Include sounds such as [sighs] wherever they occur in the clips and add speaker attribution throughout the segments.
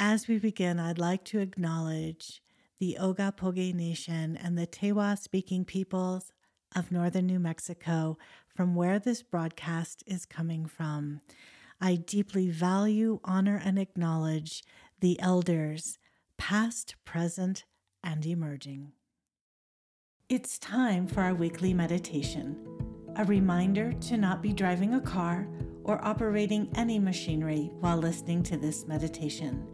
Speaker 1: As we begin, I'd like to acknowledge the Ogapoge Nation and the Tewa speaking peoples of northern New Mexico from where this broadcast is coming from. I deeply value, honor, and acknowledge the elders, past, present, and emerging. It's time for our weekly meditation, a reminder to not be driving a car or operating any machinery while listening to this meditation.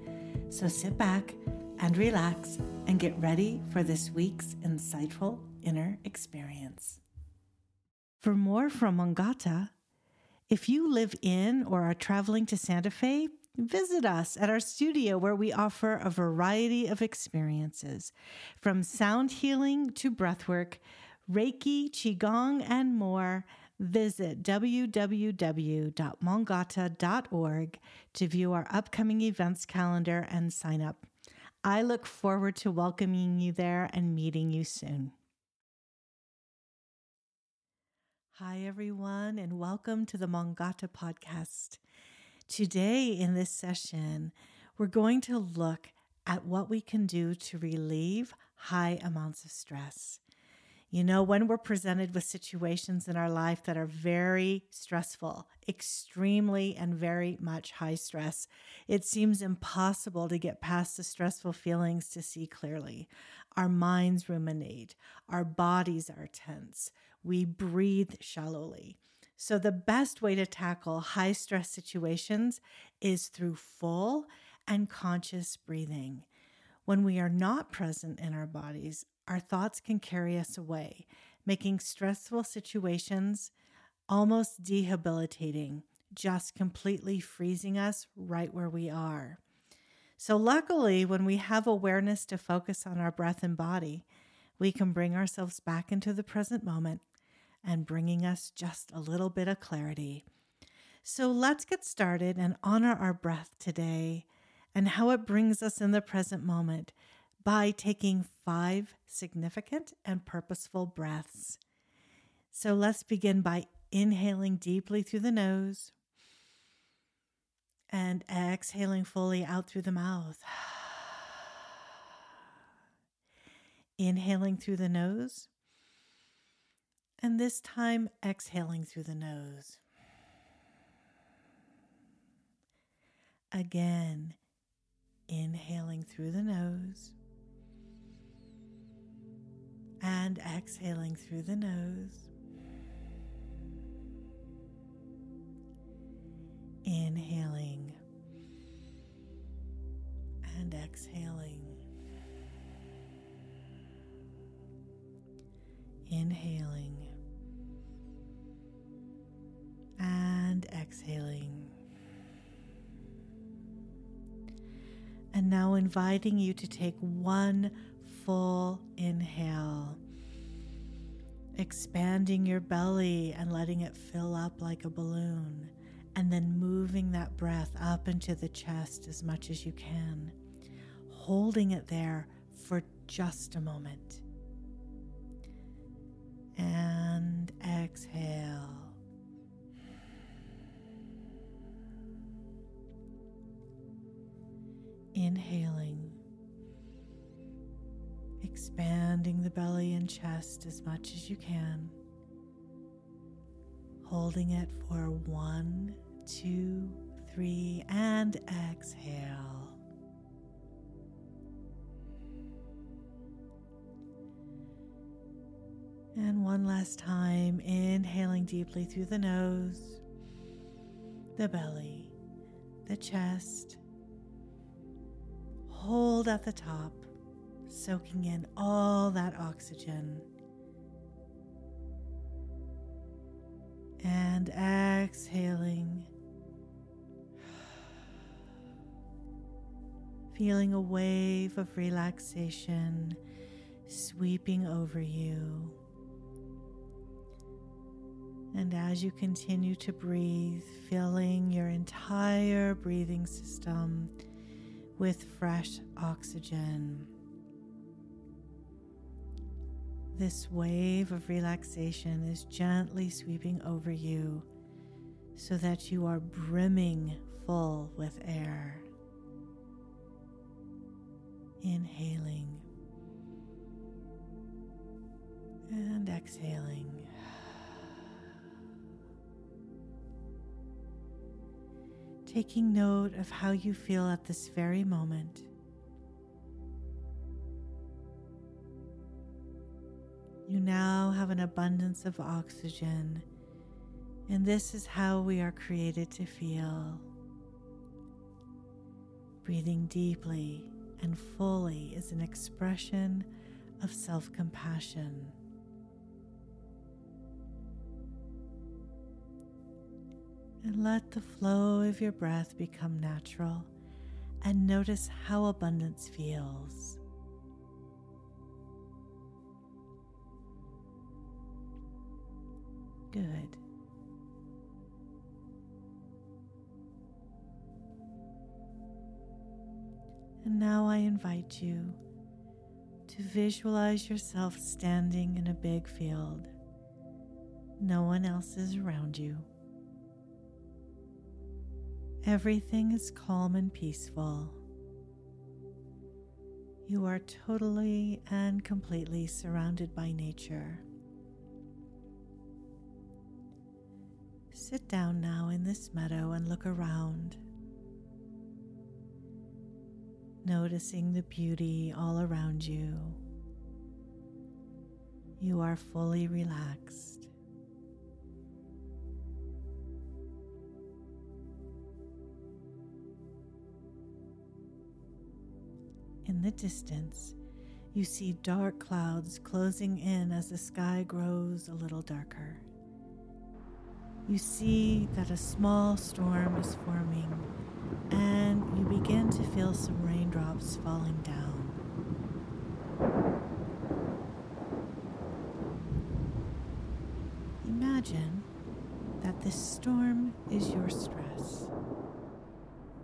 Speaker 1: So sit back and relax and get ready for this week's insightful inner experience. For more from Mongata, if you live in or are traveling to Santa Fe, visit us at our studio where we offer a variety of experiences from sound healing to breathwork, Reiki, Qigong, and more. Visit www.mongata.org to view our upcoming events calendar and sign up. I look forward to welcoming you there and meeting you soon. Hi, everyone, and welcome to the Mongata podcast. Today, in this session, we're going to look at what we can do to relieve high amounts of stress. You know, when we're presented with situations in our life that are very stressful, extremely and very much high stress, it seems impossible to get past the stressful feelings to see clearly. Our minds ruminate, our bodies are tense, we breathe shallowly. So, the best way to tackle high stress situations is through full and conscious breathing. When we are not present in our bodies, our thoughts can carry us away, making stressful situations almost debilitating, just completely freezing us right where we are. So, luckily, when we have awareness to focus on our breath and body, we can bring ourselves back into the present moment and bringing us just a little bit of clarity. So, let's get started and honor our breath today and how it brings us in the present moment by taking five significant and purposeful breaths. So let's begin by inhaling deeply through the nose and exhaling fully out through the mouth. Inhaling through the nose, and this time exhaling through the nose. Again, inhaling through the nose and exhaling through the nose. Inhaling and exhaling. Inhaling and exhaling. And now inviting you to take one full inhale, expanding your belly and letting it fill up like a balloon, and then moving that breath up into the chest as much as you can, holding it there for just a moment. And exhale. Inhaling expanding the belly and chest as much as you can, holding it for one, two, three, and exhale. And one last time, inhaling deeply through the nose, the belly, the chest. Hold at the top soaking in all that oxygen. And exhaling, [sighs] feeling a wave of relaxation sweeping over you. And as you continue to breathe, filling your entire breathing system with fresh oxygen. This wave of relaxation is gently sweeping over you so that you are brimming full with air. Inhaling and exhaling. Taking note of how you feel at this very moment. You now have an abundance of oxygen, and this is how we are created to feel. Breathing deeply and fully is an expression of self compassion. And let the flow of your breath become natural and notice how abundance feels. Good. And now I invite you to visualize yourself standing in a big field. No one else is around you. Everything is calm and peaceful. You are totally and completely surrounded by nature. Sit down now in this meadow and look around noticing the beauty all around you. You are fully relaxed. In the distance, you see dark clouds closing in as the sky grows a little darker. You see that a small storm is forming and you begin to feel some raindrops falling down. Imagine that this storm is your stress.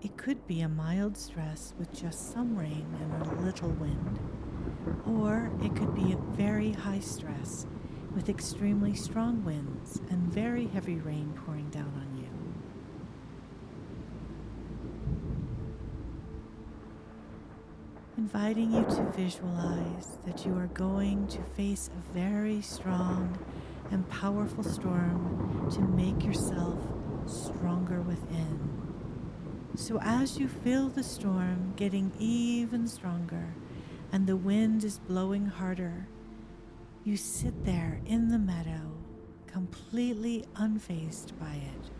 Speaker 1: It could be a mild stress with just some rain and a little wind, or it could be a very high stress with extremely strong winds and very heavy rain pouring down on you. inviting you to visualize that you are going to face a very strong and powerful storm to make yourself stronger within. So, as you feel the storm getting even stronger and the wind is blowing harder, you sit there in the meadow, completely unfazed by it.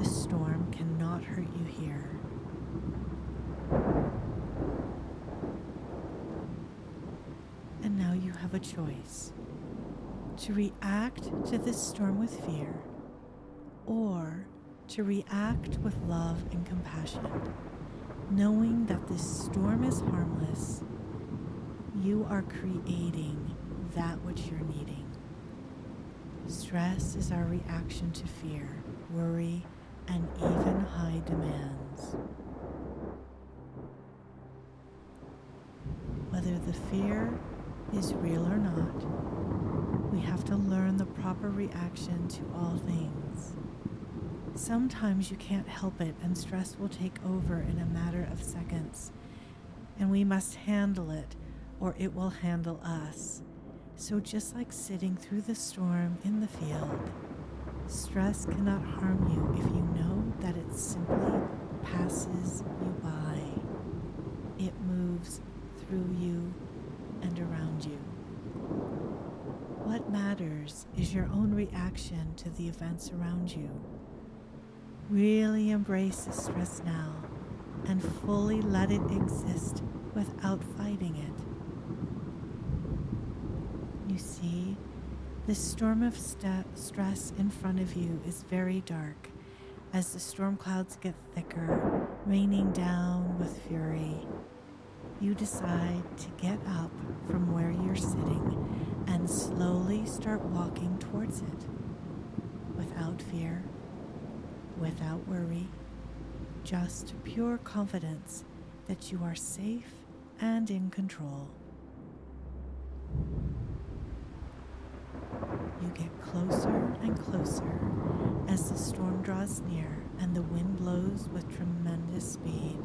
Speaker 1: The storm cannot hurt you here. And now you have a choice to react to this storm with fear or to react with love and compassion, knowing that this storm is harmless. You are creating that which you're needing. Stress is our reaction to fear, worry, and even high demands. whether the fear is real or not, we have to learn the proper reaction to all things. Sometimes you can't help it, and stress will take over in a matter of seconds, and we must handle it, or it will handle us. So, just like sitting through the storm in the field, stress cannot harm you if you know that it simply passes you by. It moves through you and around you. What matters is your own reaction to the events around you. Really embrace the stress now and fully let it exist without fighting it. You see, the storm of st- stress in front of you is very dark as the storm clouds get thicker, raining down with fury you decide to get up from where you're sitting and slowly start walking towards it without fear, without worry, just pure confidence that you are safe and in control. You get closer and closer as the storm draws near and the wind blows with tremendous speed.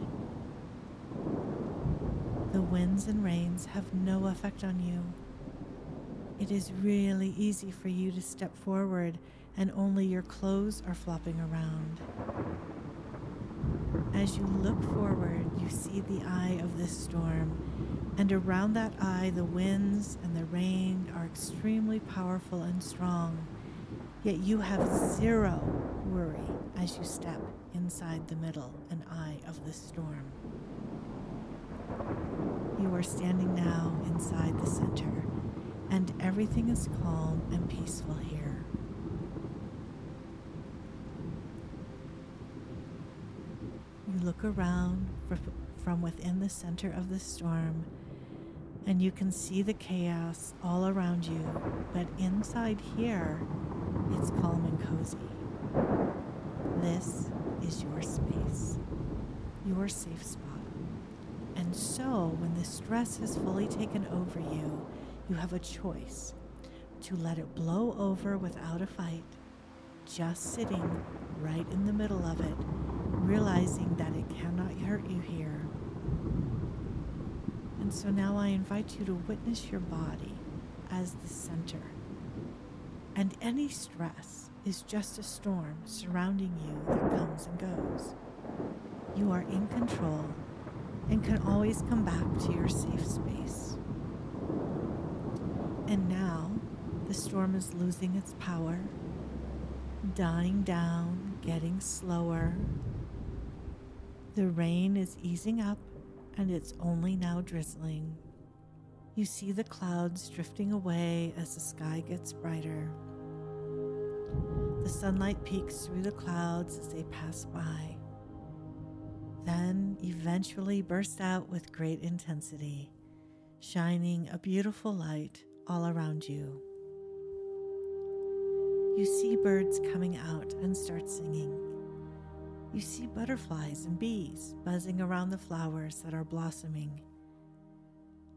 Speaker 1: The winds and rains have no effect on you. It is really easy for you to step forward and only your clothes are flopping around. As you look forward, you see the eye of this storm, and around that eye, the winds and the rain are extremely powerful and strong. Yet you have zero worry as you step inside the middle and eye of the storm. You are standing now inside the center, and everything is calm and peaceful here. You look around from within the center of the storm, and you can see the chaos all around you, but inside here, it's calm and cozy. This is your space, your safe spot. And so, when the stress has fully taken over you, you have a choice to let it blow over without a fight, just sitting right in the middle of it, realizing that it cannot hurt you here. And so now I invite you to witness your body as the center. And any stress is just a storm surrounding you that comes and goes. You are in control and can always come back to your safe space. And now the storm is losing its power, dying down, getting slower. The rain is easing up and it's only now drizzling. You see the clouds drifting away as the sky gets brighter. The sunlight peeks through the clouds as they pass by then eventually bursts out with great intensity, shining a beautiful light all around you. You see birds coming out and start singing. You see butterflies and bees buzzing around the flowers that are blossoming.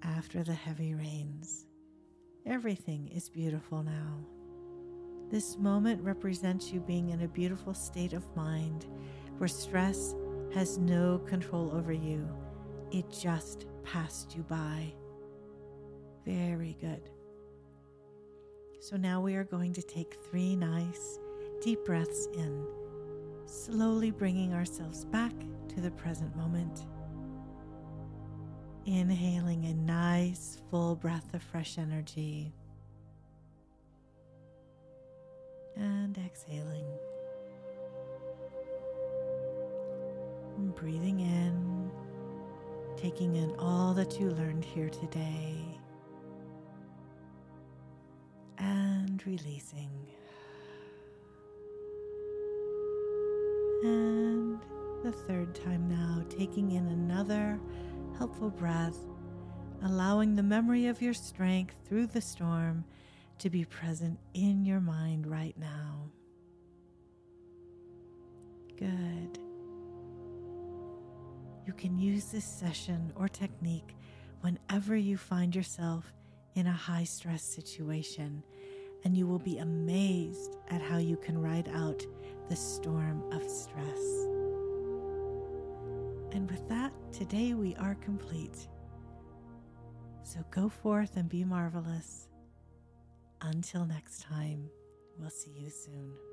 Speaker 1: After the heavy rains, everything is beautiful now. This moment represents you being in a beautiful state of mind where stress has no control over you. It just passed you by. Very good. So now we are going to take three nice, deep breaths in, slowly bringing ourselves back to the present moment. Inhaling a nice, full breath of fresh energy. And exhaling. breathing in, taking in all that you learned here today, and releasing. And the third time now, taking in another helpful breath, allowing the memory of your strength through the storm to be present in your mind right now. Good. You can use this session or technique whenever you find yourself in a high stress situation, and you will be amazed at how you can ride out the storm of stress. And with that, today we are complete. So go forth and be marvelous. Until next time, we'll see you soon.